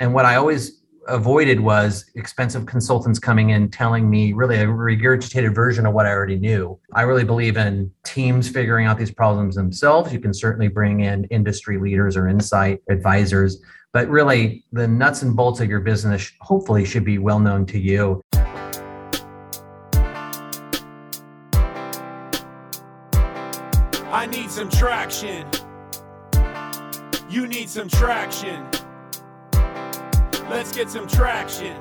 And what I always avoided was expensive consultants coming in telling me really a regurgitated version of what I already knew. I really believe in teams figuring out these problems themselves. You can certainly bring in industry leaders or insight advisors, but really the nuts and bolts of your business hopefully should be well known to you. I need some traction. You need some traction. Let's get some traction.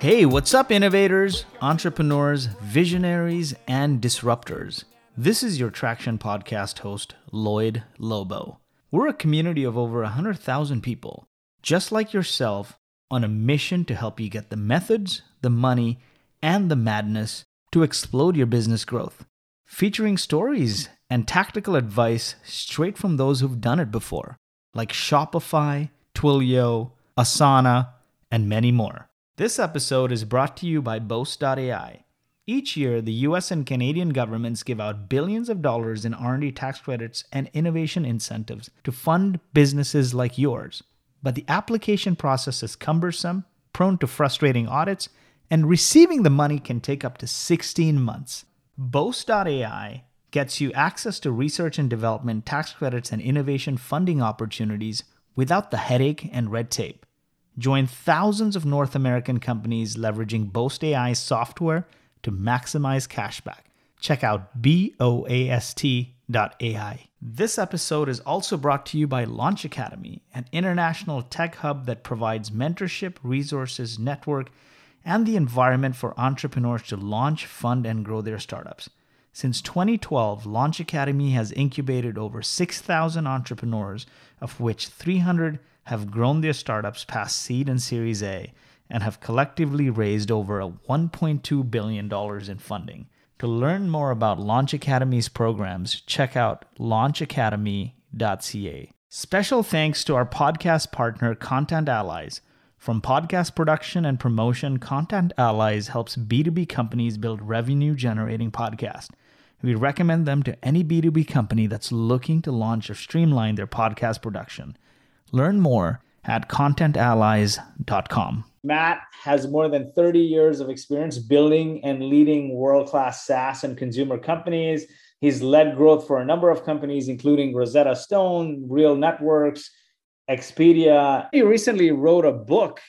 Hey, what's up, innovators, entrepreneurs, visionaries, and disruptors? This is your Traction Podcast host, Lloyed Lobo. We're a community of over 100,000 people, just like yourself, on a mission to help you get the methods, the money, and the madness to explode your business growth. Featuring stories and tactical advice straight from those who've done it before, like Shopify, Twilio, Asana, and many more. This episode is brought to you by Boast.ai. Each year, the US and Canadian governments give out billions of dollars in R&D tax credits and innovation incentives to fund businesses like yours. But the application process is cumbersome, prone to frustrating audits, and receiving the money can take up to 16 months. Boast.ai gets you access to research and development tax credits and innovation funding opportunities without the headache and red tape. Join thousands of North American companies leveraging Boast AI software to maximize cashback. Check out boast.ai. This episode is also brought to you by Launch Academy, an international tech hub that provides mentorship, resources, network, and the environment for entrepreneurs to launch, fund, and grow their startups. Since 2012, Launch Academy has incubated over 6,000 entrepreneurs, of which 300 have grown their startups past seed and Series A and have collectively raised over $1.2 billion in funding. To learn more about Launch Academy's programs, check out launchacademy.ca. Special thanks to our podcast partner, Content Allies. From podcast production and promotion, Content Allies helps B2B companies build revenue generating podcasts. We recommend them to any B2B company that's looking to launch or streamline their podcast production. Learn more at contentallies.com. Matt has more than 30 years of experience building and leading world class SaaS and consumer companies. He's led growth for a number of companies, including Rosetta Stone, Real Networks, Expedia. He recently wrote a book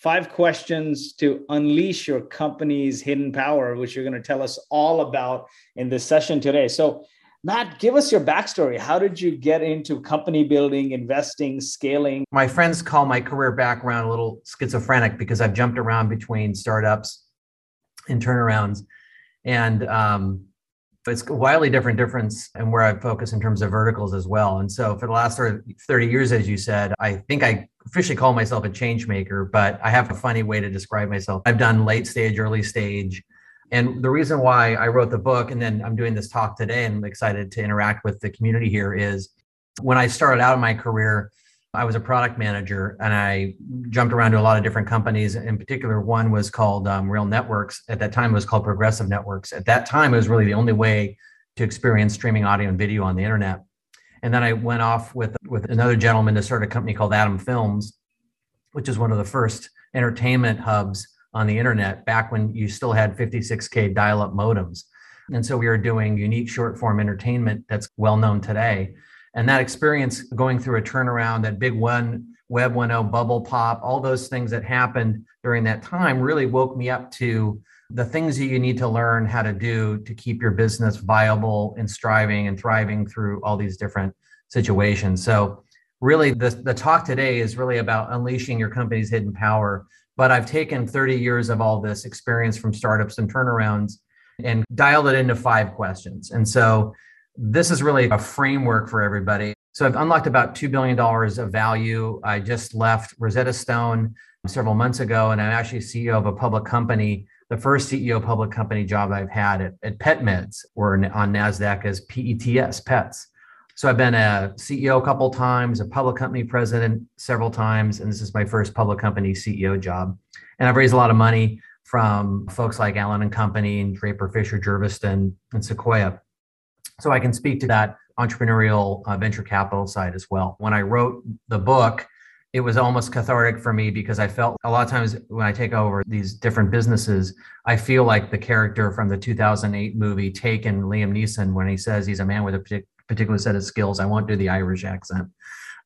five questions to unleash your company's hidden power, which you're going to tell us all about in this session today. So, Matt, give us your backstory. How did you get into company building, investing, scaling? My friends call my career background a little schizophrenic because I've jumped around between startups and turnarounds. And um, it's a wildly different difference and where I focus in terms of verticals as well. And so for the last 30 years, as you said, I think I officially call myself a change maker, but I have a funny way to describe myself. I've done late stage, early stage. And the reason why I wrote the book and then I'm doing this talk today and I'm excited to interact with the community here is when I started out in my career, I was a product manager and I jumped around to a lot of different companies. In particular, one was called um, Real Networks. At that time, it was called Progressive Networks. At that time, it was really the only way to experience streaming audio and video on the internet. And then I went off with, with another gentleman to start a company called Atom Films, which is one of the first entertainment hubs on the internet back when you still had 56K dial up modems. And so we were doing unique short form entertainment that's well known today. And that experience going through a turnaround, that big one, Web 1.0 bubble pop, all those things that happened during that time really woke me up to the things that you need to learn how to do to keep your business viable and striving and thriving through all these different situations. So, really, the, the talk today is really about unleashing your company's hidden power. But I've taken 30 years of all this experience from startups and turnarounds and dialed it into five questions. And so, this is really a framework for everybody. So I've unlocked about $2 billion of value. I just left Rosetta Stone several months ago, and I'm actually CEO of a public company, the first CEO public company job I've had at, at PetMeds, or on NASDAQ as PETS, PETS. So I've been a CEO a couple times, a public company president several times, and this is my first public company CEO job. And I've raised a lot of money from folks like Allen and Company and Draper Fisher, Jurvetson, and Sequoia. So I can speak to that entrepreneurial uh, venture capital side as well. When I wrote the book, it was almost cathartic for me because I felt a lot of times when I take over these different businesses, I feel like the character from the 2008 movie Taken, Liam Neeson, when he says he's a man with a particular set of skills. I won't do the Irish accent.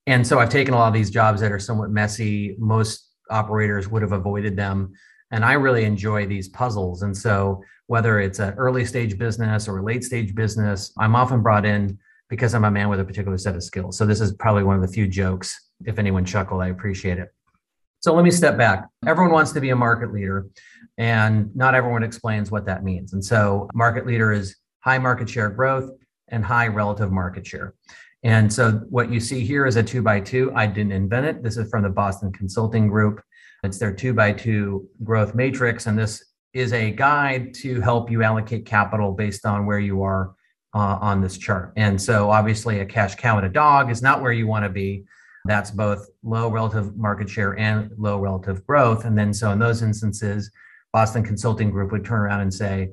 And so I've taken a lot of these jobs that are somewhat messy. Most operators would have avoided them. And I really enjoy these puzzles. And so whether it's an early stage business or a late stage business, I'm often brought in because I'm a man with a particular set of skills. So this is probably one of the few jokes. If anyone chuckled, I appreciate it. So let me step back. Everyone wants to be a market leader, and not everyone explains what that means. And so, market leader is high market share growth and high relative market share. And so, what you see here is a two by two. I didn't invent it. This is from the Boston Consulting Group. It's their two by two growth matrix. And this is a guide to help you allocate capital based on where you are uh, on this chart. And so obviously a cash cow and a dog is not where you want to be. That's both low relative market share and low relative growth. And then so in those instances, Boston Consulting Group would turn around and say,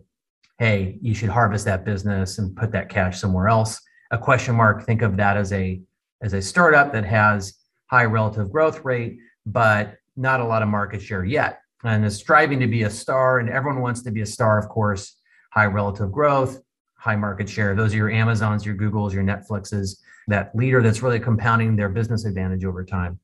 hey, you should harvest that business and put that cash somewhere else. A question mark, think of that as a as a startup that has high relative growth rate, but not a lot of market share yet. And is striving to be a star, and everyone wants to be a star, of course, high relative growth, high market share. Those are your Amazons, your Googles, your Netflixes, that leader that's really compounding their business advantage over time.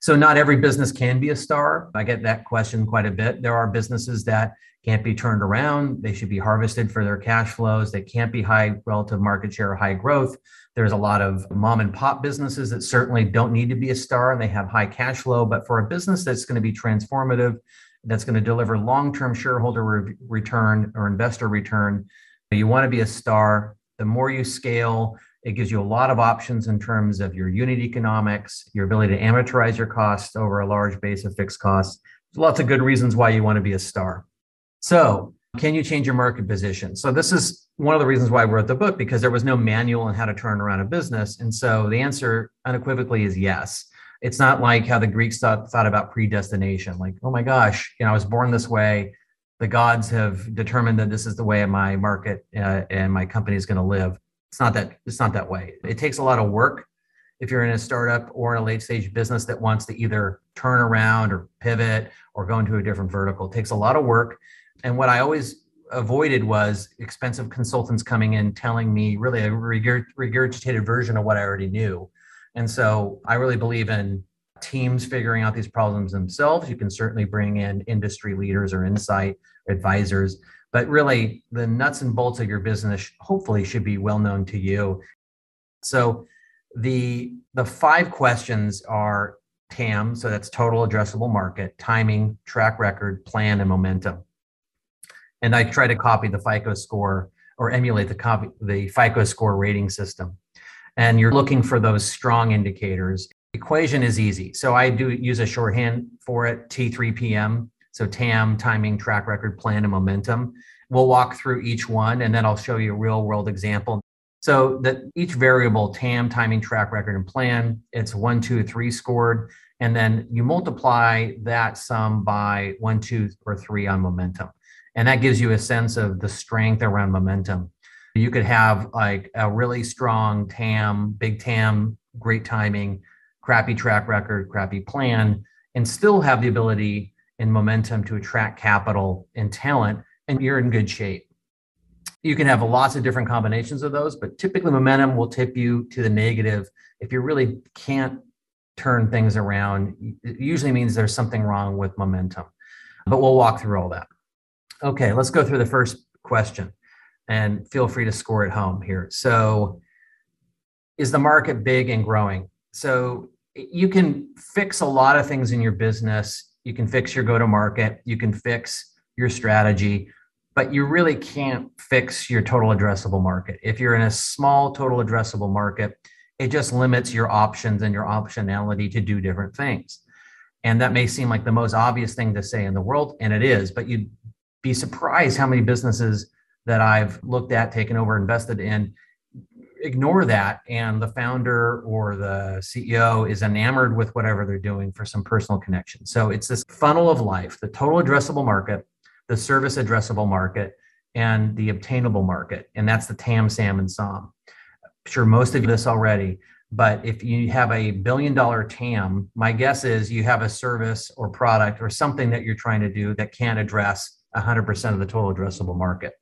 So, not every business can be a star. I get that question quite a bit. There are businesses that can't be turned around. They should be harvested for their cash flows. They can't be high relative market share high growth. There's a lot of mom and pop businesses that certainly don't need to be a star and they have high cash flow. But for a business that's going to be transformative, that's going to deliver long term shareholder re- return or investor return, you want to be a star. The more you scale, it gives you a lot of options in terms of your unit economics, your ability to amortize your costs over a large base of fixed costs. There's lots of good reasons why you want to be a star. So, can you change your market position? So, this is one of the reasons why I wrote the book because there was no manual on how to turn around a business. And so, the answer unequivocally is yes. It's not like how the Greeks thought, thought about predestination, like, oh my gosh, you know, I was born this way the gods have determined that this is the way my market uh, and my company is going to live. It's not that it's not that way. It takes a lot of work if you're in a startup or in a late stage business that wants to either turn around or pivot or go into a different vertical. It takes a lot of work. And what I always avoided was expensive consultants coming in telling me really a regurgitated version of what I already knew. And so I really believe in teams figuring out these problems themselves. You can certainly bring in industry leaders or insight advisors, but really the nuts and bolts of your business hopefully should be well known to you. So the the five questions are TAM, so that's total addressable market, timing, track record, plan, and momentum. And I try to copy the FICO score or emulate the copy the FICO score rating system. And you're looking for those strong indicators equation is easy. So I do use a shorthand for it, T3PM. So TAM, timing, track record, plan, and momentum. We'll walk through each one and then I'll show you a real world example. So that each variable, TAM, timing, track record, and plan, it's one, two, three scored. And then you multiply that sum by one, two, or three on momentum. And that gives you a sense of the strength around momentum. You could have like a really strong TAM, big TAM, great timing, crappy track record, crappy plan, and still have the ability and momentum to attract capital and talent, and you're in good shape. You can have lots of different combinations of those, but typically momentum will tip you to the negative if you really can't turn things around. It usually means there's something wrong with momentum, but we'll walk through all that. Okay, let's go through the first question and feel free to score at home here. So, is the market big and growing? so you can fix a lot of things in your business. You can fix your go to market, you can fix your strategy, but you really can't fix your total addressable market. If you're in a small total addressable market, it just limits your options and your optionality to do different things. And that may seem like the most obvious thing to say in the world, and it is, but you'd be surprised how many businesses that I've looked at, taken over, invested in ignore that and the founder or the CEO is enamored with whatever they're doing for some personal connection. So it's this funnel of life, the total addressable market, the service addressable market, and the obtainable market. And that's the TAM, SAM, and SOM. sure most of this already, but if you have a billion dollar TAM, my guess is you have a service or product or something that you're trying to do that can't address 100% of the total addressable market.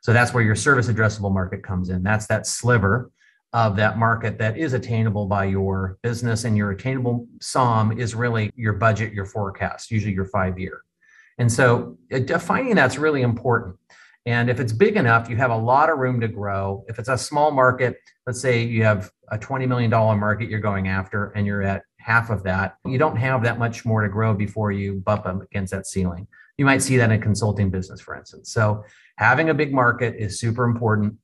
So that's where your service addressable market comes in. That's that sliver of that market that is attainable by your business and your attainable SOM is really your budget, your forecast, usually your five year. And so uh, defining that's really important. And if it's big enough, you have a lot of room to grow. If it's a small market, let's say you have a $20 million market you're going after and you're at half of that, you don't have that much more to grow before you bump up against that ceiling. You might see that in consulting business, for instance. So having a big market is super important.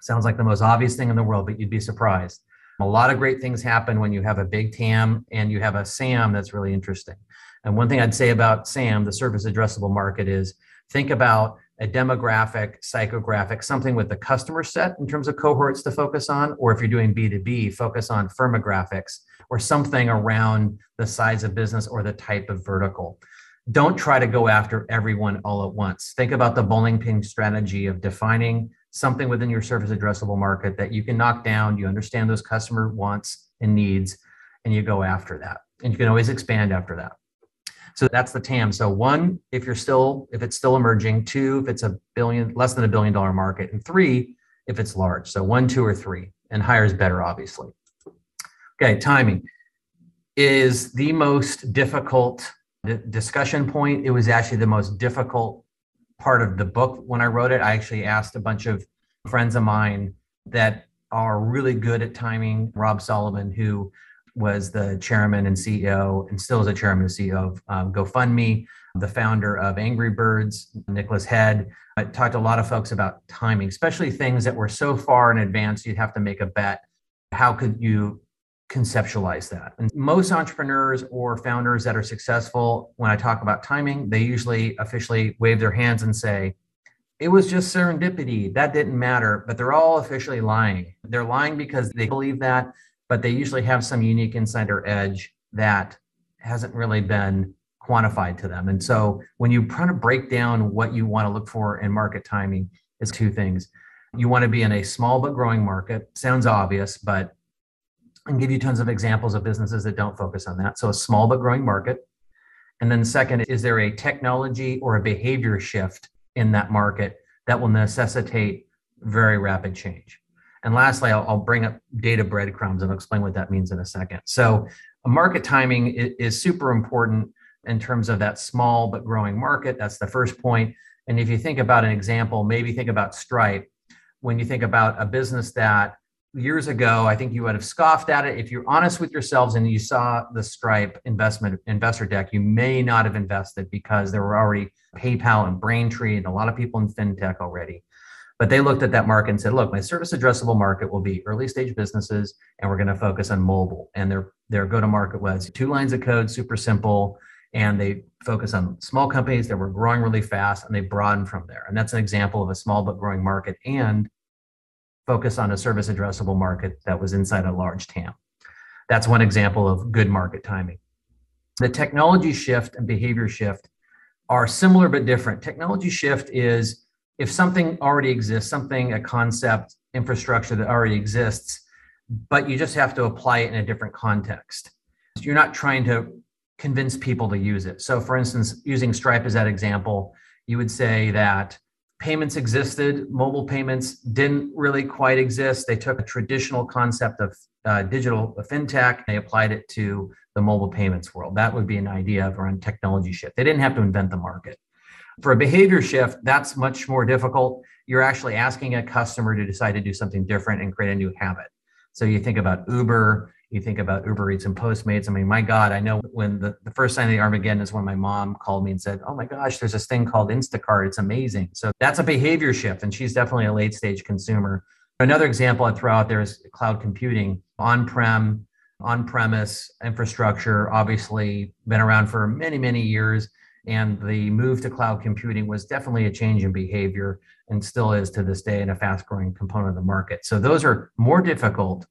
Sounds like the most obvious thing in the world, but you'd be surprised. A lot of great things happen when you have a big TAM and you have a SAM that's really interesting. And one thing I'd say about SAM, the service addressable market, is think about a demographic, psychographic, something with the customer set in terms of cohorts to focus on, or if you're doing B2B, focus on firmographics or something around the size of business or the type of vertical. Don't try to go after everyone all at once. Think about the bowling pin strategy of defining something within your service addressable market that you can knock down, you understand those customer wants and needs, and you go after that. And you can always expand after that. So that's the TAM. So one, if you're still, if it's still emerging, two, if it's a billion, less than a billion dollar market, and three, if it's large. So one, two, or three, and higher is better, obviously. Okay, timing is the most difficult discussion point. It was actually the most difficult part of the book when I wrote it. I actually asked a bunch of friends of mine that are really good at timing. Rob Solomon, who was the chairman and CEO, and still is a chairman and CEO of um, GoFundMe, the founder of Angry Birds, Niklas Hed. I talked to a lot of folks about timing, especially things that were so far in advance you'd have to make a bet. How could you conceptualize that? And most entrepreneurs or founders that are successful, when I talk about timing, they usually officially wave their hands and say, it was just serendipity. That didn't matter, but they're all officially lying. They're lying because they believe that but they usually have some unique insider edge that hasn't really been quantified to them. And so when you try to break down what you want to look for in market timing, is two things. You want to be in a small but growing market. Sounds obvious, but Can give you tons of examples of businesses that don't focus on that. So a small but growing market. And then second, is there a technology or a behavior shift in that market that will necessitate very rapid change? And lastly, I'll, I'll, bring up data breadcrumbs and I'll explain what that means in a second. So, market timing is, is super important in terms of that small but growing market. That's the first point. And if you think about an example, maybe think about Stripe. When you think about a business that years ago, I think you would have scoffed at it. If you're honest with yourselves and you saw the Stripe investment investor deck, you may not have invested because there were already PayPal and Braintree and a lot of people in fintech already. But they looked at that market and said, look, my service addressable market will be early stage businesses, and we're going to focus on mobile. And their, their go to market was two lines of code, super simple. And they focus on small companies that were growing really fast and they broadened from there. And that's an example of a small but growing market and focus on a service addressable market that was inside a large TAM. That's one example of good market timing. The technology shift and behavior shift are similar but different. Technology shift is if something already exists, something, a concept, infrastructure that already exists, but you just have to apply it in a different context. You're not trying to convince people to use it. So, for instance, using Stripe as that example, you would say that payments existed, mobile payments didn't really quite exist. They took a traditional concept of uh, digital fintech, and they applied it to the mobile payments world. That would be an idea of around technology shift. They didn't have to invent the market. For a behavior shift, that's much more difficult. You're actually asking a customer to decide to do something different and create a new habit. So you think about Uber, you think about Uber Eats and Postmates. I mean, my God, I know when the, the first sign of the Armageddon is when my mom called me and said, Oh my gosh, there's this thing called Instacart. It's amazing. So that's a behavior shift. And she's definitely a late stage consumer. Another example I'd throw out there is cloud computing, on prem, on premise infrastructure, obviously been around for many, many years. And the move to cloud computing was definitely a change in behavior and still is to this day in a fast growing component of the market. So those are more difficult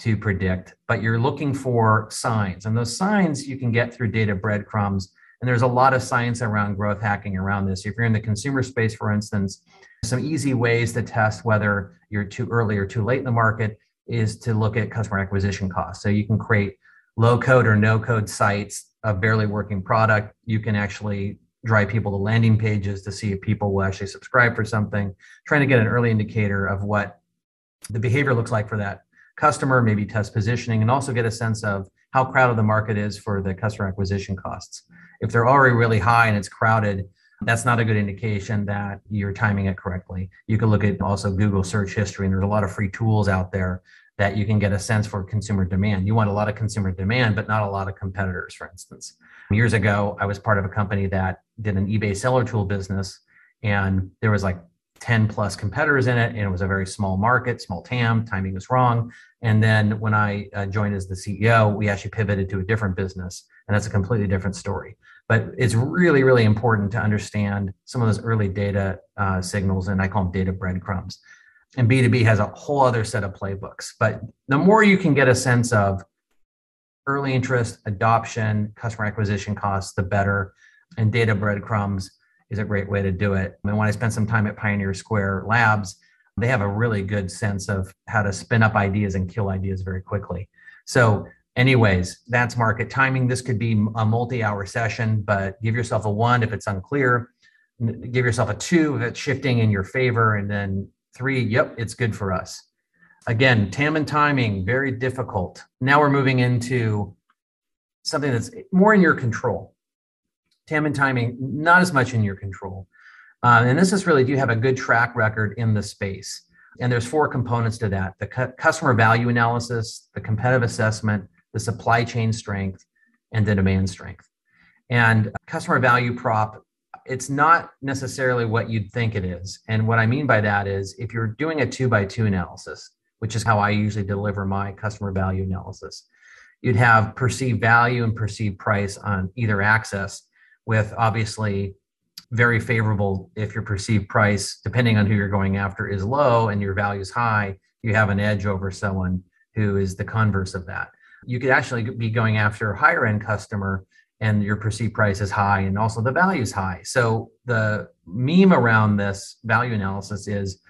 to predict, but you're looking for signs. And those signs you can get through data breadcrumbs. And there's a lot of science around growth hacking around this. If you're in the consumer space, for instance, Some easy ways to test whether you're too early or too late in the market is to look at customer acquisition costs. So you can create low code or no code sites, of barely working product. You can actually drive people to landing pages to see if people will actually subscribe for something, trying to get an early indicator of what the behavior looks like for that customer, maybe test positioning, and also get a sense of how crowded the market is for the customer acquisition costs. If they're already really high and it's crowded, that's not a good indication that you're timing it correctly. You can look at also Google search history, and there's a lot of free tools out there that you can get a sense for consumer demand. You want a lot of consumer demand, but not a lot of competitors, for instance. Years ago, I was part of a company that did an eBay seller tool business, and there was like 10 plus competitors in it, and it was a very small market, small TAM, timing was wrong. And then when I uh, joined as the CEO, we actually pivoted to a different business, and that's a completely different story. But it's really, really important to understand some of those early data uh, signals, and I call them data breadcrumbs. And B2B has a whole other set of playbooks. But the more you can get a sense of early interest, adoption, customer acquisition costs, the better. And data breadcrumbs is a great way to do it. Mean, when I spent some time at Pioneer Square Labs, they have a really good sense of how to spin up ideas and kill ideas very quickly. So anyways, that's market timing. This could be a multi-hour session, but give yourself a one if it's unclear. Give yourself a two if it's shifting in your favor, and then three, yep, it's good for us. Again, TAM and timing, very difficult. Now we're moving into something that's more in your control. TAM and timing, not as much in your control. Uh, and this is really, do you have a good track record in the space? And there's four components to that the cu- customer value analysis, the competitive assessment, the supply chain strength, and the demand strength. And customer value prop, it's not necessarily what you'd think it is. And what I mean by that is if you're doing a two by two analysis, which is how I usually deliver my customer value analysis, you'd have perceived value and perceived price on either axis, with obviously very favorable if your perceived price, depending on who you're going after, is low and your value is high, you have an edge over someone who is the converse of that you could actually be going after a higher end customer and your perceived price is high and also the value is high. So the meme around this value analysis is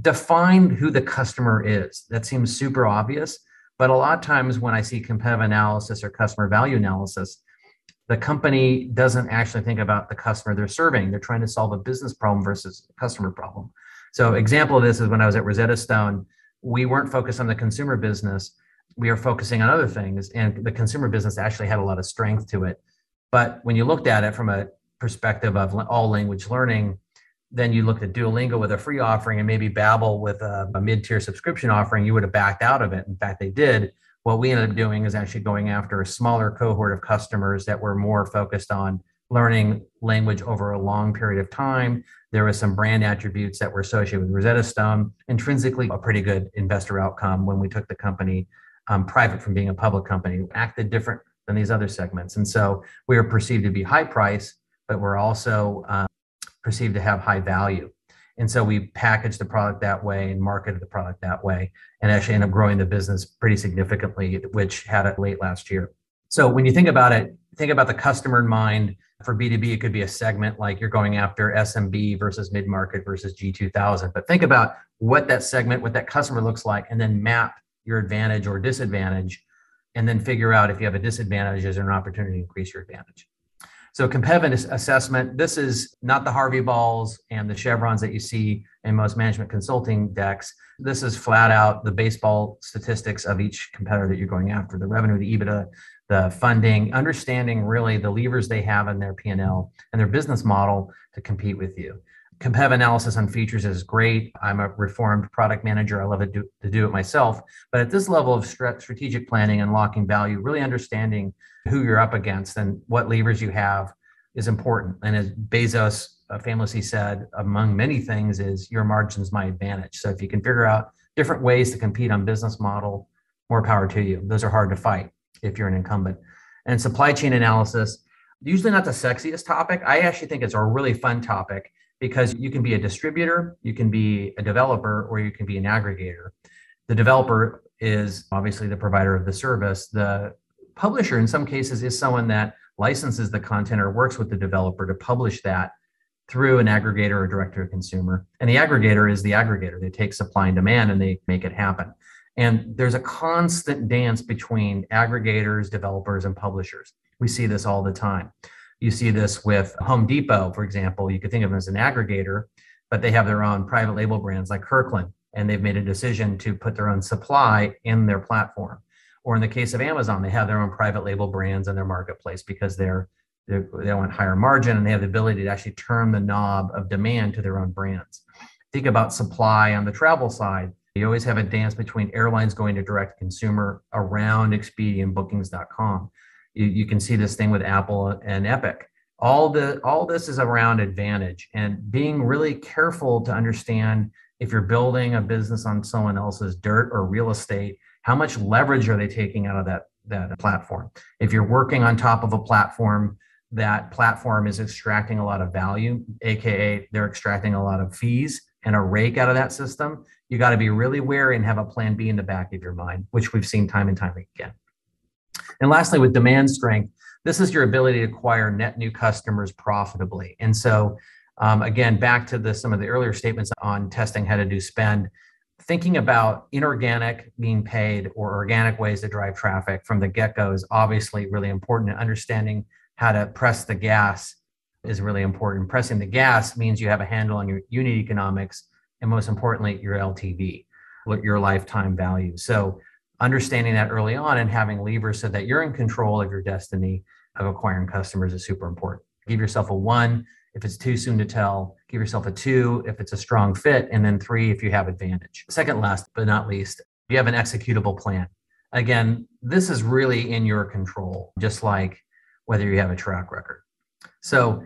define who the customer is. That seems super obvious, but a lot of times when I see competitive analysis or customer value analysis, the company doesn't actually think about the customer they're serving. They're trying to solve a business problem versus a customer problem. So example of this is when I was at Rosetta Stone, we weren't focused on the consumer business we are focusing on other things and the consumer business actually had a lot of strength to it but when you looked at it from a perspective of all language learning then you looked at duolingo with a free offering and maybe babbel with a, a mid-tier subscription offering you would have backed out of it in fact they did what we ended up doing is actually going after a smaller cohort of customers that were more focused on learning language over a long period of time. There were some brand attributes that were associated with Rosetta Stone, intrinsically a pretty good investor outcome when we took the company um, private from being a public company, acted different than these other segments. And so we are perceived to be high price, but we're also um, perceived to have high value. And so we packaged the product that way and marketed the product that way and actually ended up growing the business pretty significantly, which had it late last year. So when you think about it, think about the customer in mind. For B2B, it could be a segment like you're going after SMB versus mid market versus G2000. But think about what that segment, what that customer looks like, and then map your advantage or disadvantage, and then figure out if you have a disadvantage, is there an opportunity to increase your advantage? So competitive assessment, this is not the Harvey balls and the chevrons that you see in most management consulting decks. This is flat out the baseball statistics of each competitor that you're going after, the revenue, the EBITDA, the funding, understanding really the levers they have in their P&L and their business model to compete with you competitive analysis on features is great. I'm a reformed product manager. I love it do, to do it myself. But at this level of strategic planning, unlocking value, really understanding who you're up against and what levers you have is important. And as Bezos uh, famously said, among many things, is your margin's my advantage. So if you can figure out different ways to compete on business model, more power to you. Those are hard to fight if you're an incumbent. And supply chain analysis, usually not the sexiest topic. I actually think it's a really fun topic because you can be a distributor, you can be a developer, or you can be an aggregator. The developer is obviously the provider of the service. The publisher, in some cases, is someone that licenses the content or works with the developer to publish that through an aggregator or direct to consumer. And the aggregator is the aggregator. They take supply and demand and they make it happen. And there's a constant dance between aggregators, developers, and publishers. We see this all the time. You see this with Home Depot, for example. You could think of them as an aggregator, but they have their own private label brands like Kirkland, and they've made a decision to put their own supply in their platform. Or in the case of Amazon, they have their own private label brands in their marketplace because they're, they're they want higher margin and they have the ability to actually turn the knob of demand to their own brands. Think about supply on the travel side. You always have a dance between airlines going to direct consumer around Expedia and bookings.com. You, you can see this thing with Apple and Epic. All the all this is around advantage and being really careful to understand if you're building a business on someone else's dirt or real estate, how much leverage are they taking out of that that platform? If you're working on top of a platform, that platform is extracting a lot of value, aka they're extracting a lot of fees and a rake out of that system, you got to be really wary and have a plan B in the back of your mind, which we've seen time and time again. And lastly, with demand strength, this is your ability to acquire net new customers profitably. And so, um, again, back to the, some of the earlier statements on testing how to do spend, thinking about inorganic being paid or organic ways to drive traffic from the get go is obviously really important. And understanding how to press the gas is really important. Pressing the gas means you have a handle on your unit economics and most importantly, your LTV, your lifetime value. So understanding that early on and having levers so that you're in control of your destiny of acquiring customers is super important. Give yourself a one if it's too soon to tell. Give yourself a two if it's a strong fit, and then three if you have advantage. Second, last but not least, you have an executable plan. Again, this is really in your control, just like whether you have a track record. So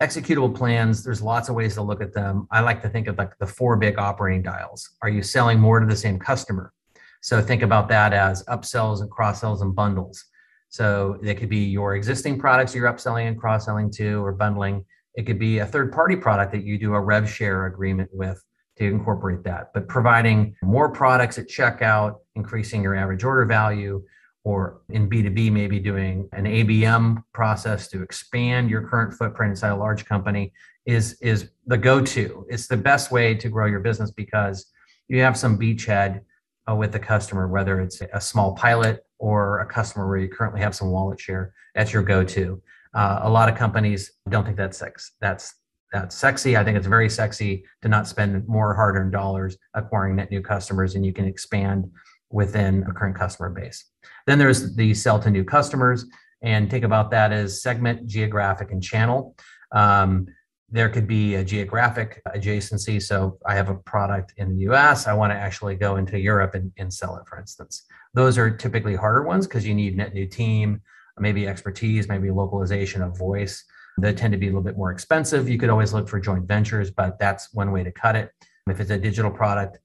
executable plans there's lots of ways to look at them i like to think of like the four big operating dials are you selling more to the same customer so think about that as upsells and cross sells and bundles. So they could be your existing products you're upselling and cross selling to or bundling. It could be a third party product that you do a rev share agreement with to incorporate that. But providing more products at checkout increasing your average order value or in B2B, maybe doing an ABM process to expand your current footprint inside a large company is, is the go to. It's the best way to grow your business because you have some beachhead uh, with the customer, whether it's a small pilot or a customer where you currently have some wallet share. That's your go to. Uh, a lot of companies don't think that's sex. That's that's sexy. I think it's very sexy to not spend more hard-earned dollars acquiring net new customers, and you can expand within a current customer base. Then there's the sell to new customers, and think about that as segment, geographic, and channel. Um, there could be a geographic adjacency. So I have a product in the US, I want to actually go into Europe and, and sell it, for instance. Those are typically harder ones because you need net new team, maybe expertise, maybe localization of voice. They tend to be a little bit more expensive. You could always look for joint ventures, but that's one way to cut it. If it's a digital product,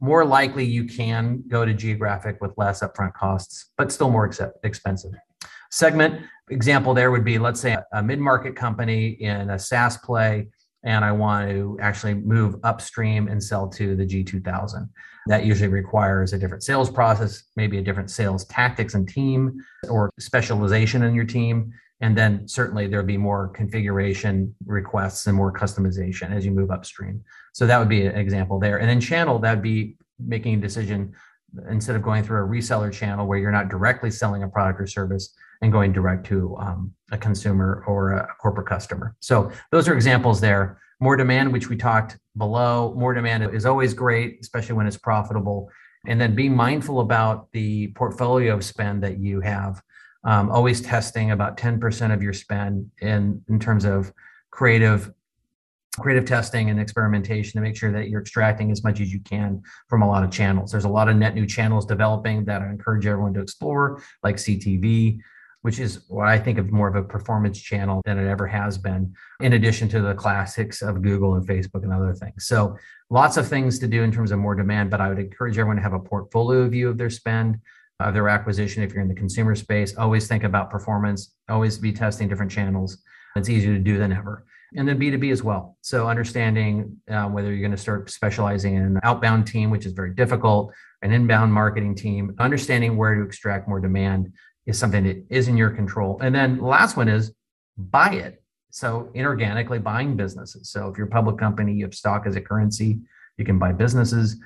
more likely you can go to geographic with less upfront costs, but still more expensive. Segment example there would be let's say a mid market company in a SaaS play, and I want to actually move upstream and sell to the G2000. That usually requires a different sales process, maybe a different sales tactics and team or specialization in your team. And then certainly there'll be more configuration requests and more customization as you move upstream. So that would be an example there. And then channel, that would be making a decision instead of going through a reseller channel where you're not directly selling a product or service and going direct to um, a consumer or a corporate customer. So those are examples there. More demand, which we talked below, more demand is always great, especially when it's profitable. And then be mindful about the portfolio of spend that you have um, always testing about 10% of your spend in, in terms of creative creative testing and experimentation to make sure that you're extracting as much as you can from a lot of channels. There's a lot of net new channels developing that I encourage everyone to explore, like CTV, which is what I think of more of a performance channel than it ever has been, in addition to the classics of Google and Facebook and other things. So lots of things to do in terms of more demand, but I would encourage everyone to have a portfolio view of their spend of their acquisition if you're in the consumer space. Always think about performance, always be testing different channels. It's easier to do than ever. And then B2B as well. So understanding uh, whether you're going to start specializing in an outbound team, which is very difficult, an inbound marketing team, understanding where to extract more demand is something that is in your control. And then last one is buy it. So inorganically buying businesses. So if you're a public company, you have stock as a currency, you can buy businesses.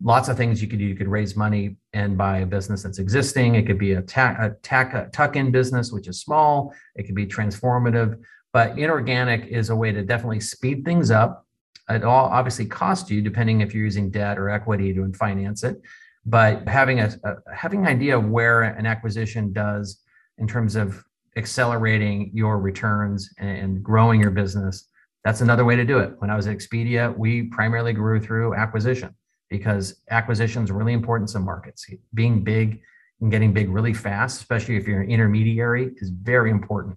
Lots of things you could do. You could raise money and buy a business that's existing. It could be a, ta- a, tack, a tuck-in business, which is small. It could be transformative. But inorganic is a way to definitely speed things up. It all obviously costs you, depending if you're using debt or equity to finance it. But having a, a having an idea of where an acquisition does in terms of accelerating your returns and growing your business, that's another way to do it. When I was at Expedia, we primarily grew through acquisition because acquisition is really important in some markets. Being big and getting big really fast, especially if you're an intermediary, is very important.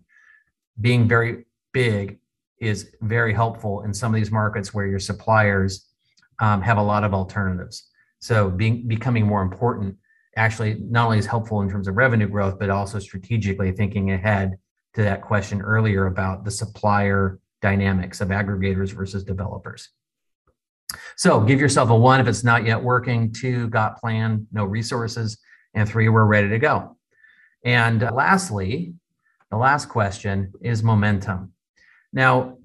Being very big is very helpful in some of these markets where your suppliers um, have a lot of alternatives. So being becoming more important actually not only is helpful in terms of revenue growth, but also strategically thinking ahead to that question earlier about the supplier dynamics of aggregators versus developers. So give yourself a one if it's not yet working, two, got plan, no resources, and three, we're ready to go. And lastly, the last question is momentum. Now,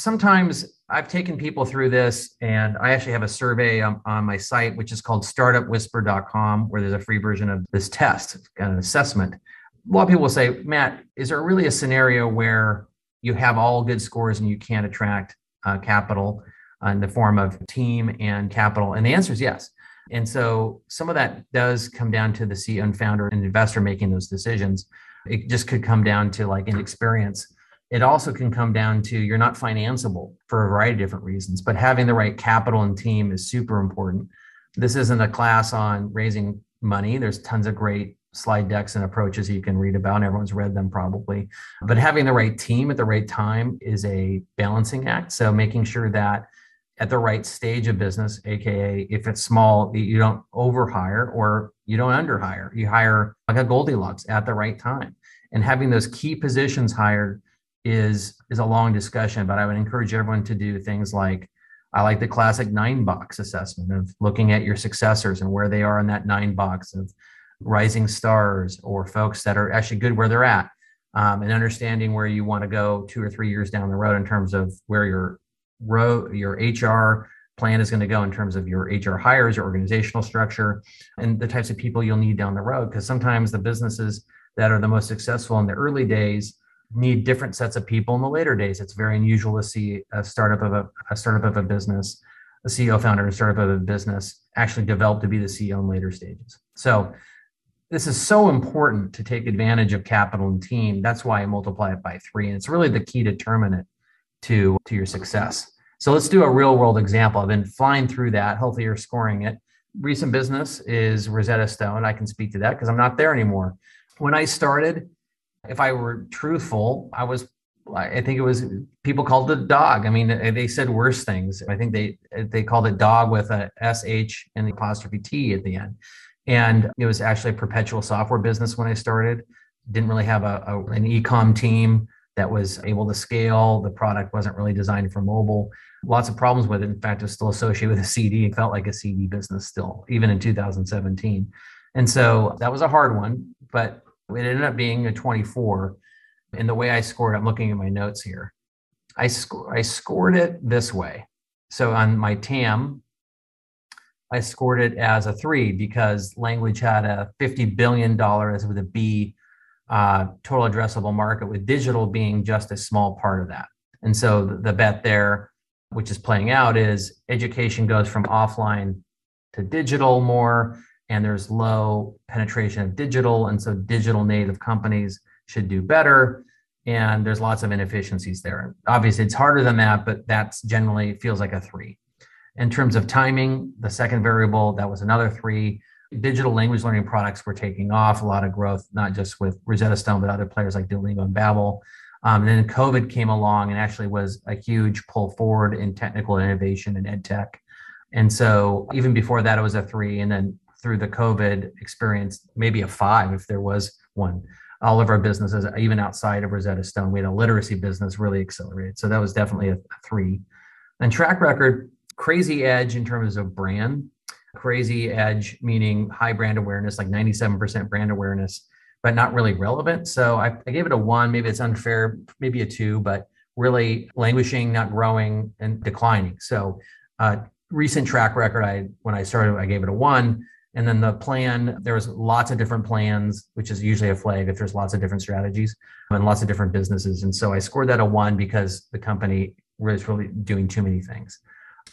sometimes I've taken people through this, and I actually have a survey on, on, my site, which is called startupwhisper.com, where there's a free version of this test, kind of assessment. A lot of people will say, Matt, is there really a scenario where you have all good scores and you can't attract uh, capital in the form of team and capital? And the answer is yes. And so some of that does come down to the CEO and founder and investor making those decisions. It just could come down to like inexperience it also can come down to you're not financeable for a variety of different reasons, but having the right capital and team is super important. This isn't a class on raising money. There's tons of great slide decks and approaches you can read about, everyone's read them probably. But having the right team at the right time is a balancing act. So making sure that at the right stage of business, aka if it's small, you don't overhire or you don't underhire. You hire like a Goldilocks at the right time. And having those key positions hired is is a long discussion, but I would encourage everyone to do things like I like the classic nine box assessment of looking at your successors and where they are in that nine box of rising stars or folks that are actually good where they're at um, and understanding where you want to go two or three years down the road in terms of where your row your HR plan is going to go in terms of your HR hires, your organizational structure, and the types of people you'll need down the road. Because sometimes the businesses that are the most successful in the early days need different sets of people in the later days. It's very unusual to see a startup of a, a startup of a business, a CEO founder, a startup of a business actually develop to be the CEO in later stages. So this is so important to take advantage of capital and team. That's why I multiply it by three. And it's really the key determinant to, to your success. So let's do a real world example. I've been flying through that. Hopefully you're scoring it. Recent business is Rosetta Stone. I can speak to that because I'm not there anymore. When I started, if I were truthful, I was I think it was people called it dog. I mean, they said worse things. I think they they called it dog with a sh and the apostrophe t at the end. And it was actually a perpetual software business when I started. Didn't really have a, a an ecom team that was able to scale. The product wasn't really designed for mobile. Lots of problems with it. In fact, it was still associated with a CD. It felt like a CD business still, even in 2017. And so that was a hard one. But it ended up being a 24. And the way I scored, I'm looking at my notes here. I, sc- I scored it this way. So on my TAM, I scored it as a three because language had a $50 billion with a B uh, total addressable market, with digital being just a small part of that. And so the, the bet there, which is playing out, is education goes from offline to digital more and there's low penetration of digital. And so digital native companies should do better. And there's lots of inefficiencies there. Obviously, it's harder than that, but that's generally feels like a three. In terms of timing, the second variable, that was another three. Digital language learning products were taking off, a lot of growth, not just with Rosetta Stone, but other players like Duolingo and Babbel. Um, and then COVID came along and actually was a huge pull forward in technical innovation and ed tech. And so even before that, it was a three. And then through the COVID experience, maybe a five if there was one. All of our businesses, even outside of Rosetta Stone, we had a literacy business really accelerated. So that was definitely a, three. And track record, crazy edge in terms of brand, crazy edge meaning high brand awareness, like 97% brand awareness. but not really relevant. So I, I gave it a one. Maybe it's unfair, maybe a two, but really languishing, not growing, and declining. So uh, recent track record, I when I started, I gave it a one. And then the plan, there was lots of different plans, which is usually a flag if there's lots of different strategies and lots of different businesses. And so I scored that a one because the company was really doing too many things.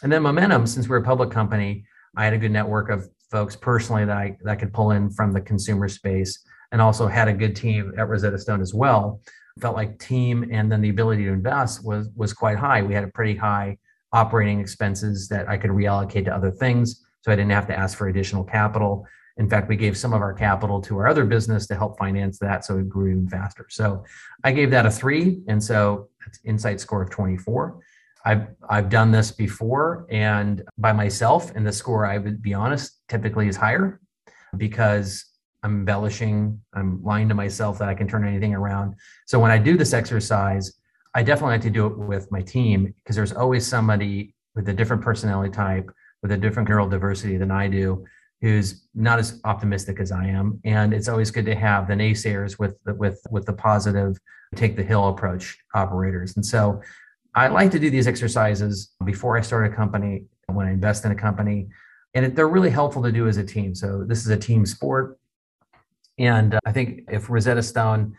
And then momentum, since we're a public company, I had a good network of folks personally that I that could pull in from the consumer space and also had a good team at Rosetta Stone as well. Felt like team and then the ability to invest was was quite high. We had a pretty high operating expenses that I could reallocate to other things. So I didn't have to ask for additional capital. In fact, we gave some of our capital to our other business to help finance that. So it grew even faster. So I gave that a three. And so that's insight score of 24. I've I've done this before and by myself, and the score I would be honest typically is higher because I'm embellishing, I'm lying to myself that I can turn anything around. So when I do this exercise, I definitely like to do it with my team because there's always somebody with a different personality type, with a different neural diversity than I do, who's not as optimistic as I am. And it's always good to have the naysayers with the, with with the positive, take the hill approach operators. And so I like to do these exercises before I start a company, when I invest in a company, and it, they're really helpful to do as a team. So this is a team sport. And uh, I think if Rosetta Stone,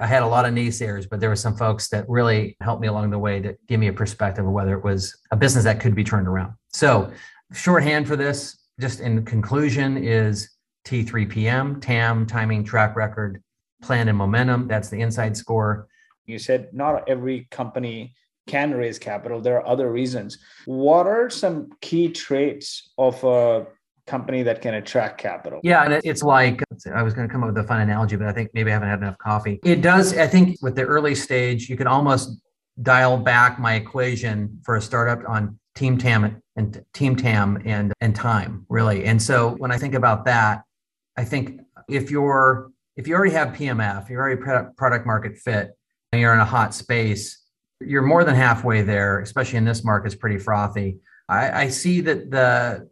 I had a lot of naysayers, but there were some folks that really helped me along the way to give me a perspective of whether it was a business that could be turned around. So, shorthand for this, just in conclusion, is T3PM, TAM, timing, track record, plan, and momentum. That's the inside score. You said not every company can raise capital. There are other reasons. What are some key traits of a company that can attract capital. Yeah, and it's like I was going to come up with a fun analogy, but I think maybe I haven't had enough coffee. It does. I think with the early stage, you can almost dial back my equation for a startup on team tam and team tam and and time really. And so when I think about that, I think if you're if you already have PMF, you're already product market fit, and you're in a hot space, you're more than halfway there. Especially in this market, it's pretty frothy. I, I see that the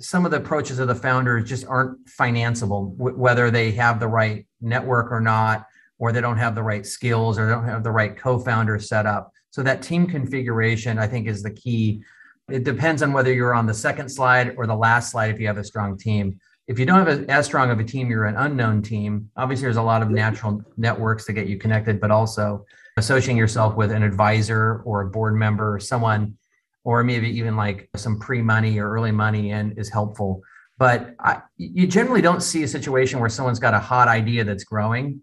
some of the approaches of the founders just aren't financeable, w- whether they have the right network or not, or they don't have the right skills or they don't have the right co-founder set up. So that team configuration, I think, is the key. It depends on whether you're on the second slide or the last slide if you have a strong team. If you don't have a, as strong of a team, you're an unknown team. Obviously, there's a lot of natural networks to get you connected, but also associating yourself with an advisor or a board member or someone or maybe even like some pre-money or early money in is helpful. But I, you generally don't see a situation where someone's got a hot idea that's growing,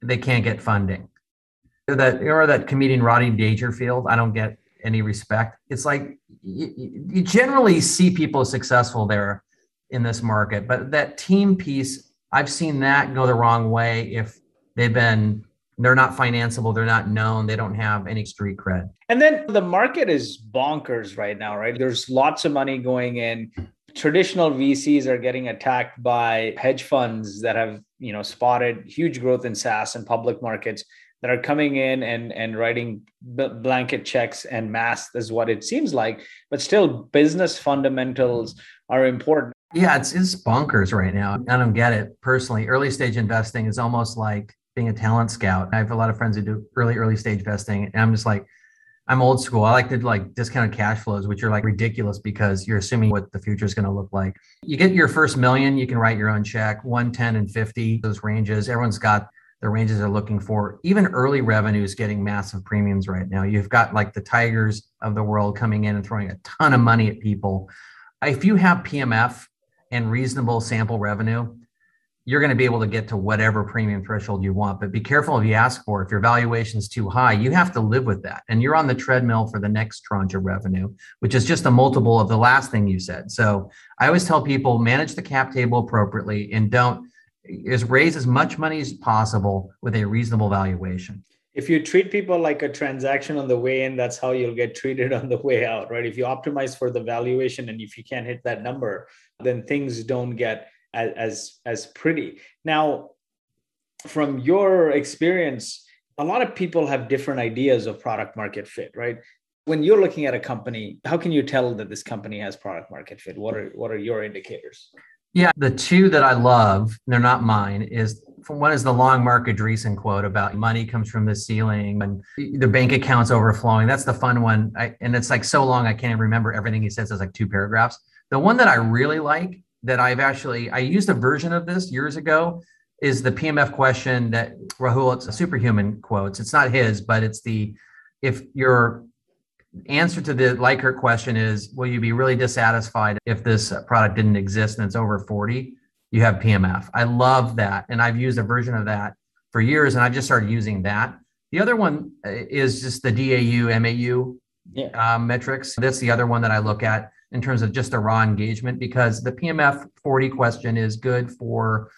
they can't get funding. That or that comedian Rodney Dangerfield, I don't get any respect. It's like you, you generally see people successful there in this market, but that team piece, I've seen that go the wrong way if they've been they're not financeable they're not known they don't have any street cred. And then the market is bonkers right now right? There's lots of money going in. Traditional vcs are getting attacked by hedge funds that have you know spotted huge growth in saas and public markets that are coming in and and writing blanket checks and mass is what it seems like but still business fundamentals are important yeah it's, it's bonkers right now i don't get it personally early stage investing is almost like being a talent scout. I have a lot of friends who do early, early stage investing And I'm just like, I'm old school. I like to like discounted cash flows, which are like ridiculous because you're assuming what the future is going to look like. You get your first million, you can write your own check, 110 and 50, those ranges. Everyone's got the ranges they're looking for. Even early revenues getting massive premiums right now. You've got like the tigers of the world coming in and throwing a ton of money at people. If you have PMF and reasonable sample revenue, you're going to be able to get to whatever premium threshold you want. But be careful if you ask for. If your valuation is too high, you have to live with that. And you're on the treadmill for the next tranche of revenue, which is just a multiple of the last thing you said. So I always tell people manage the cap table appropriately and don't is raise as much money as possible with a reasonable valuation. If you treat people like a transaction on the way in, that's how you'll get treated on the way out, right? If you optimize for the valuation and if you can't hit that number, then things don't get as as, as pretty. Now, from your experience, a lot of people have different ideas of product market fit, right? When you're looking at a company, how can you tell that this company has product market fit? What are what are your indicators? Yeah, the two that I love, they're not mine, is one is the long Marc Andreessen quote about money comes from the ceiling and the bank accounts overflowing. That's the fun one. I, and it's like so long, I can't remember everything he says. It's like two paragraphs. The one that I really like that I've actually, I used a version of this years ago is the PMF question that Rahul, it's a superhuman quotes. It's not his, but it's the, if your answer to the Likert question is, will you be really dissatisfied if this product didn't exist and it's over 40? you have PMF. I love that. And I've used a version of that for years and I've just started using that. The other one uh, is just the DAU, MAU yeah. um, metrics. That's the other one that I look at in terms of just a raw engagement because the PMF 40 question is good for,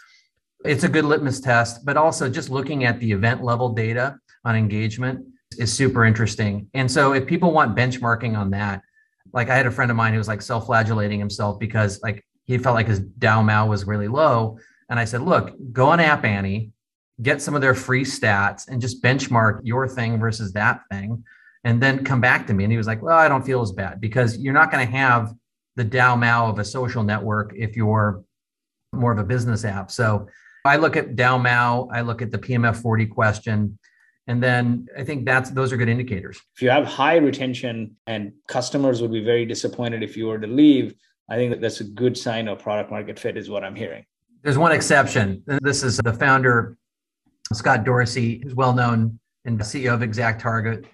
it's a good litmus test, but also just looking at the event level data on engagement is super interesting. And so if people want benchmarking on that, like I had a friend of mine who was like self-flagellating himself because like he felt like his DAU MAU was really low. And I said, look, go on App Annie, get some of their free stats and just benchmark your thing versus that thing. And then come back to me. And he was like, well, I don't feel as bad because you're not going to have the DAU MAU of a social network if you're more of a business app. So I look at DAU MAU, I look at the PMF 40 question. And then I think that's those are good indicators. If you have high retention and customers would be very disappointed if you were to leave, I think that that's a good sign of product market fit, is what I'm hearing. There's one exception. This is the founder, Scott Dorsey, who's well known and CEO of ExactTarget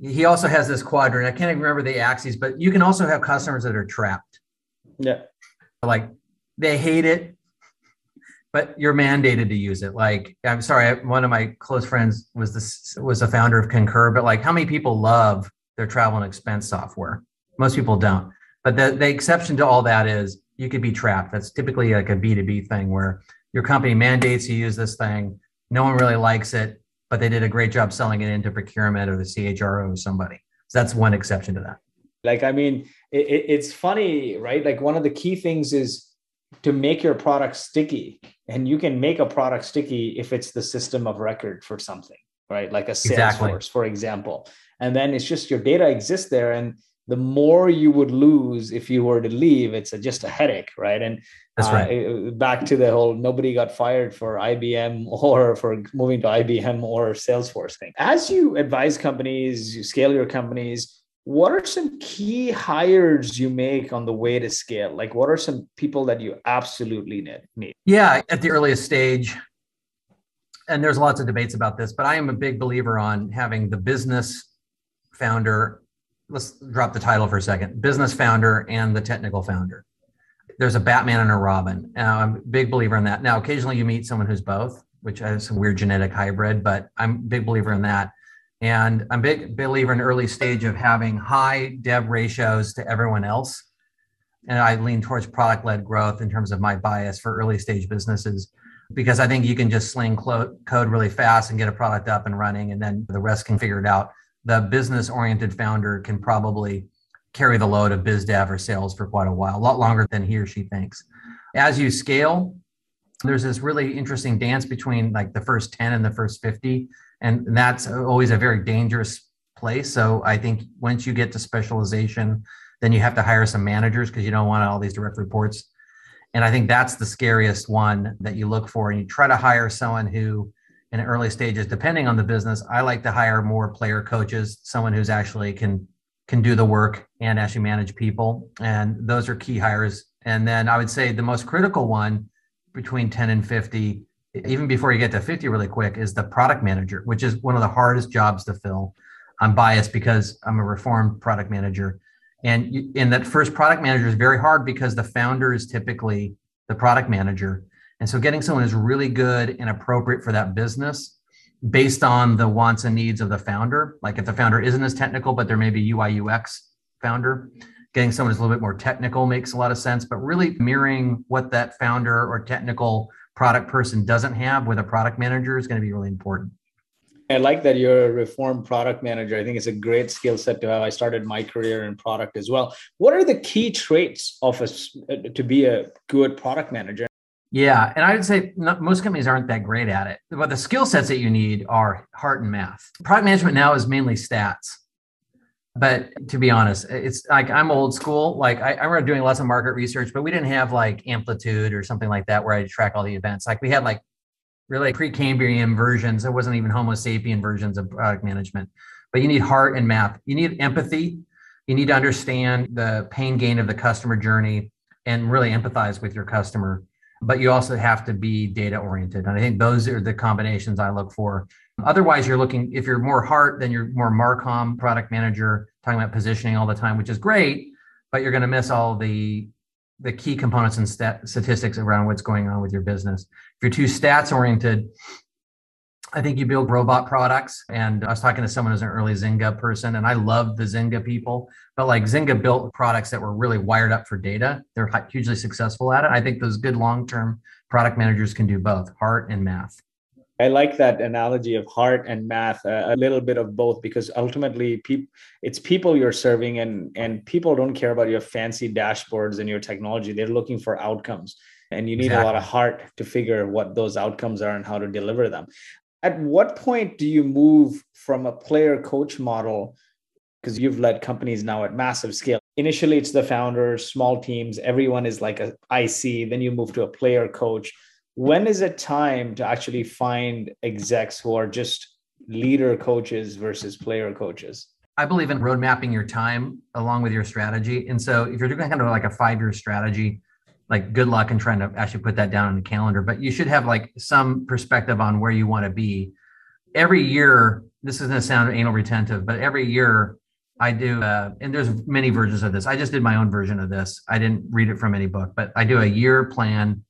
He also has this quadrant. I can't even remember the axes, but you can also have customers that are trapped. Yeah. Like they hate it, but you're mandated to use it. Like, I'm sorry, one of my close friends was this was a founder of Concur, but like how many people love their travel and expense software? Most people don't. But the, the exception to all that is you could be trapped. That's typically like a B2B thing where your company mandates you use this thing. No one really likes it, but they did a great job selling it into procurement or the CHRO or somebody. So that's one exception to that. Like, I mean, it, it's funny, right? Like, one of the key things is to make your product sticky. And you can make a product sticky if it's the system of record for something, right? Like a Salesforce, exactly. for example. And then it's just your data exists there. And the more you would lose if you were to leave it's a, just a headache right and that's uh, right back to the whole nobody got fired for ibm or for moving to ibm or salesforce thing as you advise companies you scale your companies what are some key hires you make on the way to scale? Like what are some people that you absolutely need? Yeah at the earliest stage and there's lots of debates about this but i am a big believer on having the business founder let's drop the title for a second business founder and the technical founder. There's a batman and a robin. I'm a big believer in that. Now occasionally you meet someone who's both which has some weird genetic hybrid but i'm a big believer in that and i'm a big believer in early stage of having high dev ratios to everyone else and i lean towards product led growth in terms of my bias for early stage businesses because i think you can just sling code really fast and get a product up and running and then the rest can figure it out the business oriented founder can probably carry the load of biz dev or sales for quite a while, a lot longer than he or she thinks. As you scale, there's this really interesting dance between like the first 10 and the first 50. And that's always a very dangerous place. So I think once you get to specialization, then you have to hire some managers because you don't want all these direct reports. And I think that's the scariest one that you look for. And you try to hire someone who in early stages depending on the business i like to hire more player coaches someone who's actually can can do the work and actually manage people and those are key hires and then i would say the most critical one between 10 and 50 even before you get to 50 really quick is the product manager which is one of the hardest jobs to fill i'm biased because i'm a reformed product manager and in that first product manager is very hard because the founder is typically the product manager and so getting someone who's really good and appropriate for that business based on the wants and needs of the founder. Like if the founder isn't as technical, but there may be UI UX founder, getting someone who's a little bit more technical makes a lot of sense, but really mirroring what that founder or technical product person doesn't have with a product manager is going to be really important. I like that you're a reformed product manager. I think it's a great skill set to have. I started my career in product as well. What are the key traits of a uh, to be a good product manager? Yeah, and I would say not, most companies aren't that great at it. But the skill sets that you need are heart and math. Product management now is mainly stats. But to be honest, it's like I'm old school. Like I, I remember doing lots of market research, but we didn't have like amplitude or something like that where I track all the events. Like we had like really pre-cambrian versions. It wasn't even Homo sapien versions of product management. But you need heart and math. You need empathy. You need to understand the pain gain of the customer journey and really empathize with your customer. But you also have to be data oriented. And I think those are the combinations I look for. Otherwise, you're looking, if you're more heart, then you're more Marcom product manager, talking about positioning all the time, which is great, but you're going to miss all the the key components and stat- statistics around what's going on with your business. If you're too stats oriented, I think you build robot products. And I was talking to someone who's an early Zynga person, and I love the Zynga people. But like Zynga built products that were really wired up for data. They're hugely successful at it. I think those good long term product managers can do both heart and math. I like that analogy of heart and math, uh, a little bit of both, because ultimately, pe- it's people you're serving, and and people don't care about your fancy dashboards and your technology. They're looking for outcomes, and you need exactly. a lot of heart to figure what those outcomes are and how to deliver them. At what point do you move from a player coach model? Because you've led companies now at massive scale. Initially, it's the founders, small teams, everyone is like a IC. Then you move to a player coach when is it time to actually find execs who are just leader coaches versus player coaches? I believe in road mapping your time along with your strategy. And so if you're doing kind of like a five year strategy, like good luck in trying to actually put that down on the calendar, but you should have like some perspective on where you want to be. Every year, this is going to sound anal retentive, but every year I do, uh, and there's many versions of this. I just did my own version of this. I didn't read it from any book, but I do a year plan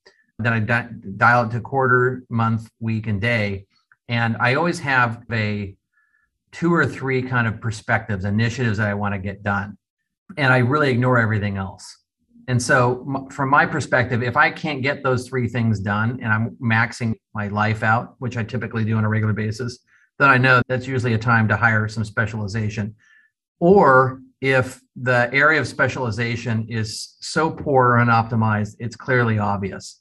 then I di- dial it to quarter, month, week, and day. And I always have a two or three kind of perspectives, initiatives that I want to get done. And I really ignore everything else. And so, from my perspective, if I can't get those three things done and I'm maxing my life out, which I typically do on a regular basis, then I know that's usually a time to hire some specialization. Or if the area of specialization is so poor and optimized, it's clearly obvious.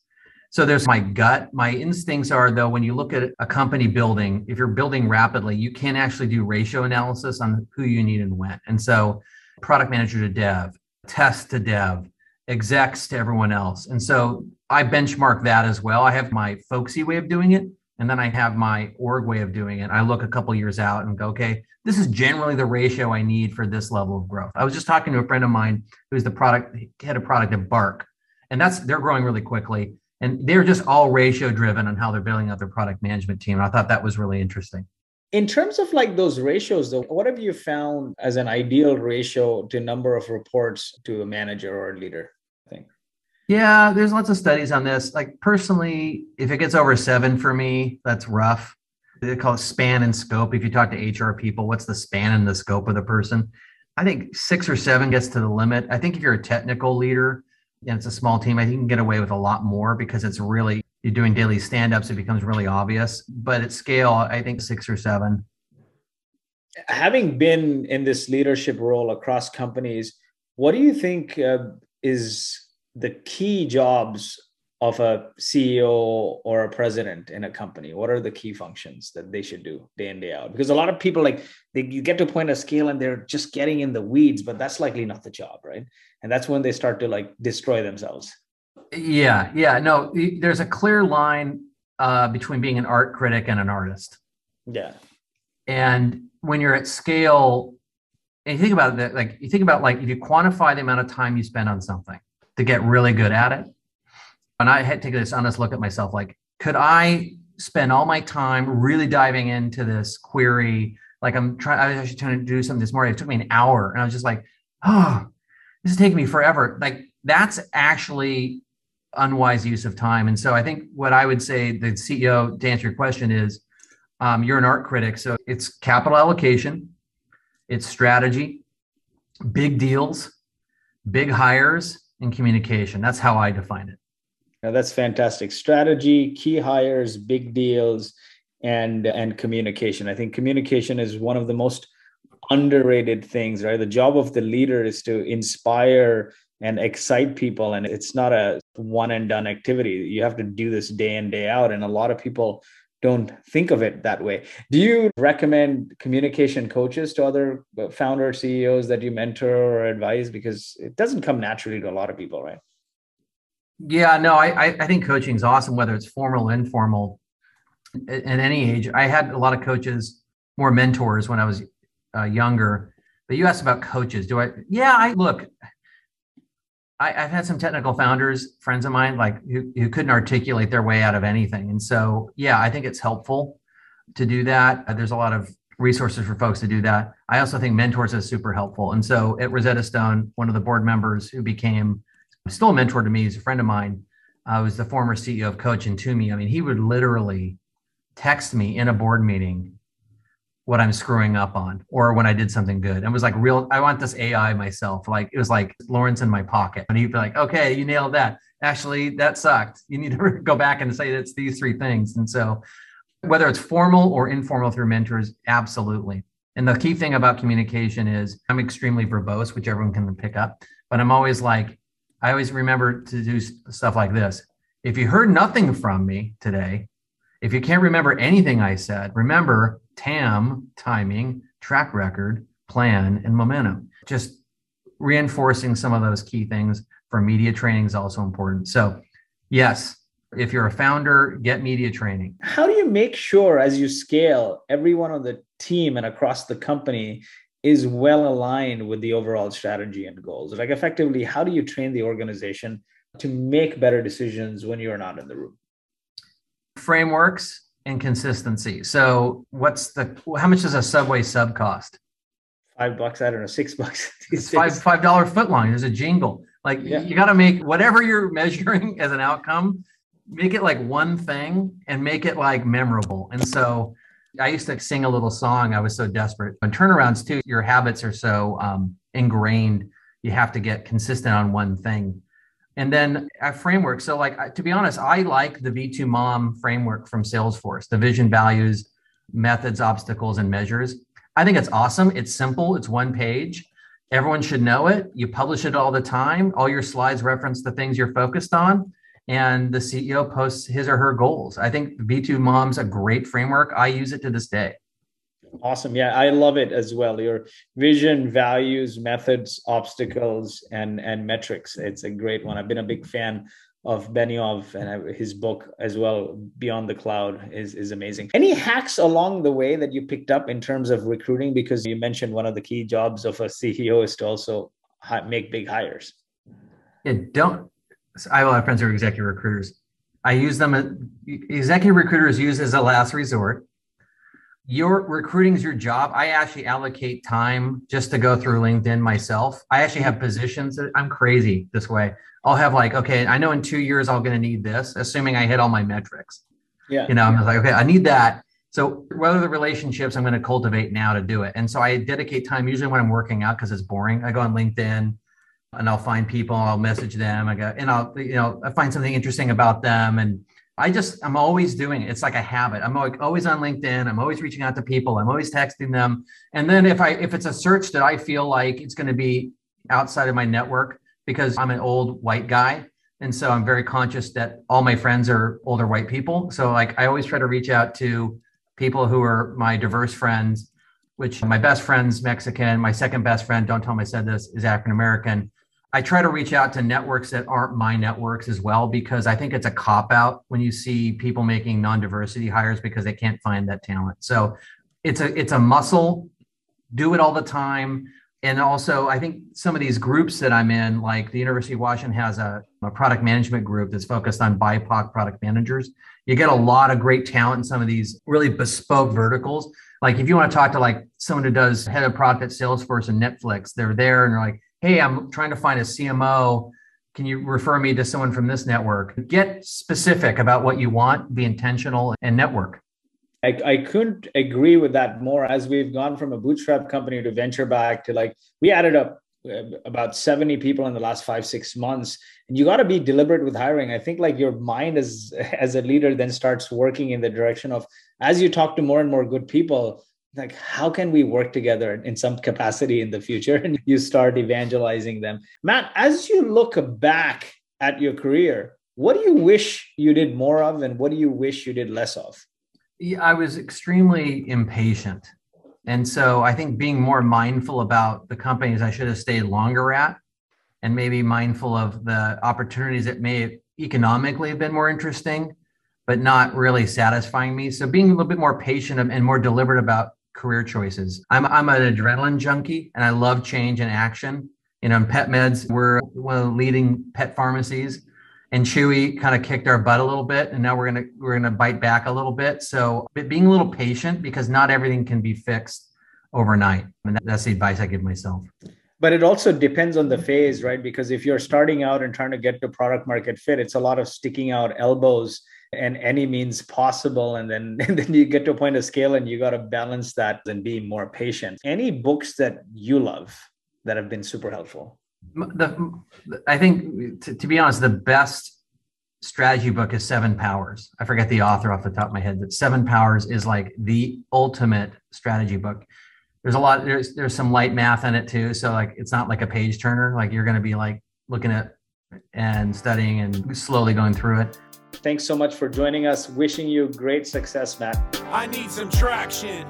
So there's my gut. My instincts are though, when you look at a company building, if you're building rapidly, you can actually do ratio analysis on who you need and when. And so product manager to dev, test to dev, execs to everyone else. And so I benchmark that as well. I have my folksy way of doing it. And then I have my org way of doing it. I look a couple years out and go, okay, this is generally the ratio I need for this level of growth. I was just talking to a friend of mine who's the product head of product at Bark, and that's they're growing really quickly and they're just all ratio driven on how they're building out their product management team. And I thought that was really interesting. In terms of like those ratios, though, what have you found as an ideal ratio to number of reports to a manager or a leader? I think. Yeah, there's lots of studies on this. Like personally, if it gets over seven for me, that's rough. They call it span and scope. If you talk to HR people, what's the span and the scope of the person? I think six or seven gets to the limit. I think if you're a technical leader, and it's a small team, I think you can get away with a lot more because it's really you're doing daily stand-ups, it becomes really obvious. But at scale, I think six or seven. Having been in this leadership role across companies, what do you think uh, is the key jobs of a CEO or a president in a company? What are the key functions that they should do day in day out? Because a lot of people like they, you get to a point of scale and they're just getting in the weeds, but that's likely not the job, right? And that's when they start to like destroy themselves. Yeah, yeah. No, there's a clear line uh, between being an art critic and an artist. Yeah. And when you're at scale, and you think about it, like you think about like if you quantify the amount of time you spend on something to get really good at it and I had to take this honest look at myself like, could I spend all my time really diving into this query? Like I'm trying, I was actually trying to do something this morning. It took me an hour and I was just like, oh, this is taking me forever. Like that's actually unwise use of time. And so I think what I would say the CEO to answer your question is um, you're an art critic. So it's capital allocation, it's strategy, big deals, big hires, and communication. That's how I define it. Yeah, that's fantastic. Strategy, key hires, big deals, and and communication. I think communication is one of the most underrated things, right? The job of the leader is to inspire and excite people, and it's not a one and done activity. You have to do this day in day out, and a lot of people don't think of it that way. Do you recommend communication coaches to other uh, founder CEOs that you mentor or advise? Because it doesn't come naturally to a lot of people, right? Yeah, no, I I think coaching is awesome, whether it's formal or informal. at any age. I had a lot of coaches, more mentors when I was uh, younger. But you asked about coaches. Do I? Yeah, I look. I, have had some technical founders, friends of mine, like who, who couldn't articulate their way out of anything. And so, yeah, I think it's helpful to do that. Uh, there's a lot of resources for folks to do that. I also think mentors is super helpful. And so at Rosetta Stone, one of the board members who became still a mentor to me He's a friend of mine, uh, was the former CEO of Coach and Tumi. I mean, he would literally text me in a board meeting what I'm screwing up on or when I did something good. And was like real, I want this AI myself. Like it was like Lawrence in my pocket. And he'd be like, okay, you nailed that. Actually, that sucked. You need to go back and say it's these three things. And so whether it's formal or informal through mentors, absolutely. And the key thing about communication is I'm extremely verbose, which everyone can pick up. But I'm always like, I always remember to do stuff like this. If you heard nothing from me today, if you can't remember anything I said, remember TAM, timing, track record, plan, and momentum. Just reinforcing some of those key things for media training is also important. So, yes, if you're a founder, get media training. How do you make sure as you scale, everyone on the team and across the company is well aligned with the overall strategy and goals? Like, effectively, how do you train the organization to make better decisions when you're not in the room? Frameworks and consistency. So, what's the how much does a Subway sub cost? Five bucks. I don't know, six bucks. It's five five dollar foot long. There's a jingle. Like yeah. you got to make whatever you're measuring as an outcome make it like one thing and make it like memorable. And so I used to sing a little song. I was so desperate. And turnarounds too, your habits are so um, ingrained. You have to get consistent on one thing. And then a framework. So, like to be honest, I like the V2MOM framework from Salesforce, the vision, values, methods, obstacles, and measures. I think it's awesome. It's simple. It's one page. Everyone should know it. You publish it all the time. All your slides reference the things you're focused on and the CEO posts his or her goals. I think V2MOM's a great framework. I use it to this day. Awesome. Yeah, I love it as well. Your vision, values, methods, obstacles, and and metrics. It's a great one. I've been a big fan of Benioff and his book as well, Beyond the Cloud, is, is amazing. Any hacks along the way that you picked up in terms of recruiting? Because you mentioned one of the key jobs of a CEO is to also make big hires. Yeah, don't I have a lot of friends who are executive recruiters. I use them. Uh, executive recruiters use as a last resort. Your recruiting is your job. I actually allocate time just to go through LinkedIn myself. I actually have positions. I'm crazy this way. I'll have like, okay, I know in two years I'm going to need this, assuming I hit all my metrics. Yeah. You know, I'm like, okay, I need that. So what are the relationships I'm going to cultivate now to do it? And so I dedicate time usually when I'm working out because it's boring. I go on LinkedIn and I'll find people, I'll message them, I go, and I'll, you know, I find something interesting about them. And I just, I'm always doing it. It's like a habit. I'm like always on LinkedIn. I'm always reaching out to people. I'm always texting them. And then if I, if it's a search that I feel like it's going to be outside of my network because I'm an old white guy. And so I'm very conscious that all my friends are older white people. So like, I always try to reach out to people who are my diverse friends, which my best friend's Mexican. My second best friend, don't tell him I said this, is African American I try to reach out to networks that aren't my networks as well because I think it's a cop out when you see people making non-diversity hires because they can't find that talent. So it's a it's a muscle. Do it all the time. And also, I think some of these groups that I'm in, like the University of Washington has a, a product management group that's focused on BIPOC product managers. You get a lot of great talent in some of these really bespoke verticals. Like if you want to talk to like someone who does head of product at Salesforce and Netflix, they're there and they're like, hey, I'm trying to find a CMO. Can you refer me to someone from this network? Get specific about what you want, be intentional, and network. I, I couldn't agree with that more as we've gone from a bootstrap company to venture back to like we added up uh, about 70 people in the last five six months and you got to be deliberate with hiring i think like your mind as as a leader then starts working in the direction of as you talk to more and more good people like how can we work together in some capacity in the future? And you start evangelizing them. Matt as you look back at your career what do you wish you did more of and what do you wish you did less of? Yeah, i was extremely impatient. And so i think being more mindful about the companies i should have stayed longer at and maybe mindful of the opportunities that may economically have been more interesting but not really satisfying me. So being a little bit more patient and more deliberate about career choices. I'm I'm an adrenaline junkie and I love change and action. You know, in PetMeds, we're one of the leading pet pharmacies and Chewy kind of kicked our butt a little bit, and now we're gonna we're gonna bite back a little bit. So being a little patient because not everything can be fixed overnight, and that's the advice I give myself. But it also depends on the phase, right? Because if you're starting out and trying to get to product market fit, it's a lot of sticking out elbows and any means possible and then and then you get to a point of scale and you got to balance that and be more patient any books that you love that have been super helpful the, I think, to, to, be honest, the best strategy book is Seven Powers. I forget the author off the top of my head, but Seven Powers is like the ultimate strategy book. There's a lot. There's there's some light math in it too, so like it's not like a page turner. Like you're going to be like looking at and studying and slowly going through it. Thanks so much for joining us. Wishing you great success, Matt. I need some traction.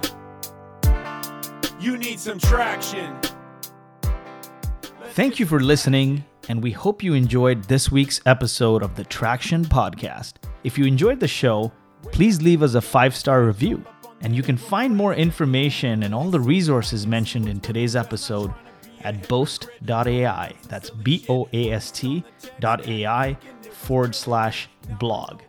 You need some traction. Thank you for listening, and we hope you enjoyed this week's episode of the Traction Podcast. If you enjoyed the show, please leave us a five star review. And you can find more information and all the resources mentioned in today's episode at boast.ai. That's B O A S T dot AI forward slash blog.